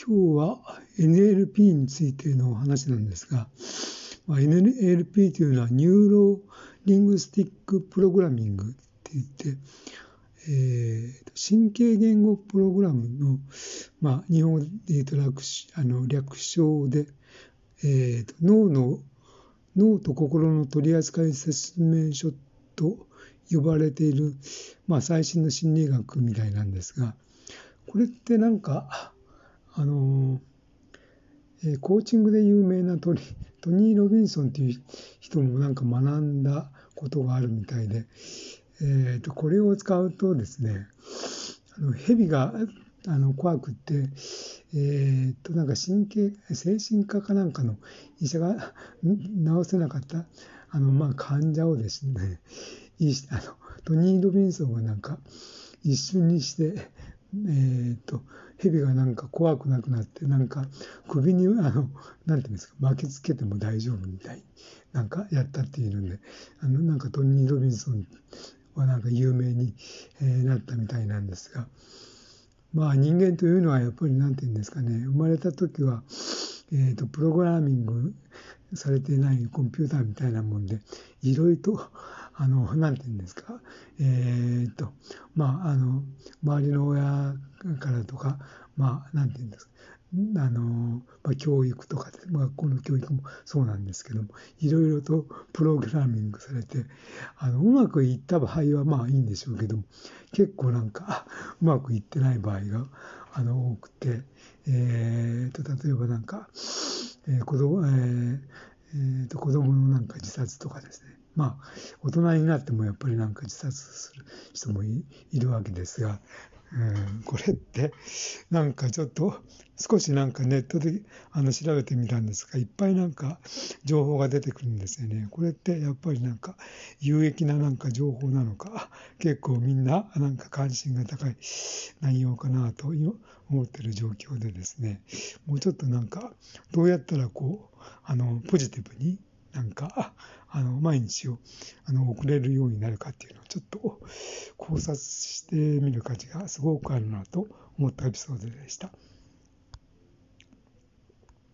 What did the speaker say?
今日は NLP についてのお話なんですが、まあ、NLP というのは neuro-linguistic programming って言って、えー、神経言語プログラムの、まあ、日本語で言うと略あの略称で、えーと、脳の脳と心の取扱説明書と呼ばれている、まあ、最新の心理学みたいなんですがこれってなんかあの、えー、コーチングで有名なトニ トニー・ロビンソンという人もなんか学んだことがあるみたいで、えーと、これを使うとですねあの蛇があの怖くって、えー、となんか神経精神科かなんかの医者が治せなかったあの、まあ、患者をですねあのトニー・ロビンソンがなんか一瞬にしてえーと、蛇がなんか怖くなくなってなんか首にあのなんていうんですか巻きつけても大丈夫みたいなんかやったっていうんであのなんかトニー・ロビンソンはなんか有名に、えー、なったみたいなんですがまあ人間というのはやっぱりなんていうんですかね生まれた時は、えーと、プログラミングされてないコンピューターみたいなもんでいろいろとあの、なんて言うんですか、えー、っと、まあ、あの、周りの親からとか、まあ、なんて言うんですか、あの、まあ、教育とか、学校の教育もそうなんですけども、いろいろとプログラミングされて、あの、うまくいった場合はまあいいんでしょうけども、結構なんか、うまくいってない場合が、あの、多くて、えー、と、例えばなんか、えー、子供、えーえー、と子供のなんか自殺とかですね、まあ、大人になってもやっぱりなんか自殺する人もいるわけですが、うん、これってなんかちょっと少しなんかネットであの調べてみたんですがいっぱいなんか情報が出てくるんですよね。これってやっぱりなんか有益ななんか情報なのか結構みんななんか関心が高い内容かなと思ってる状況でですねもうちょっとなんかどうやったらこうあのポジティブになんかあの毎日をあの送れるようになるかっていうのをちょっと考察してみる価値がすごくあるなと思ったエピソードでした。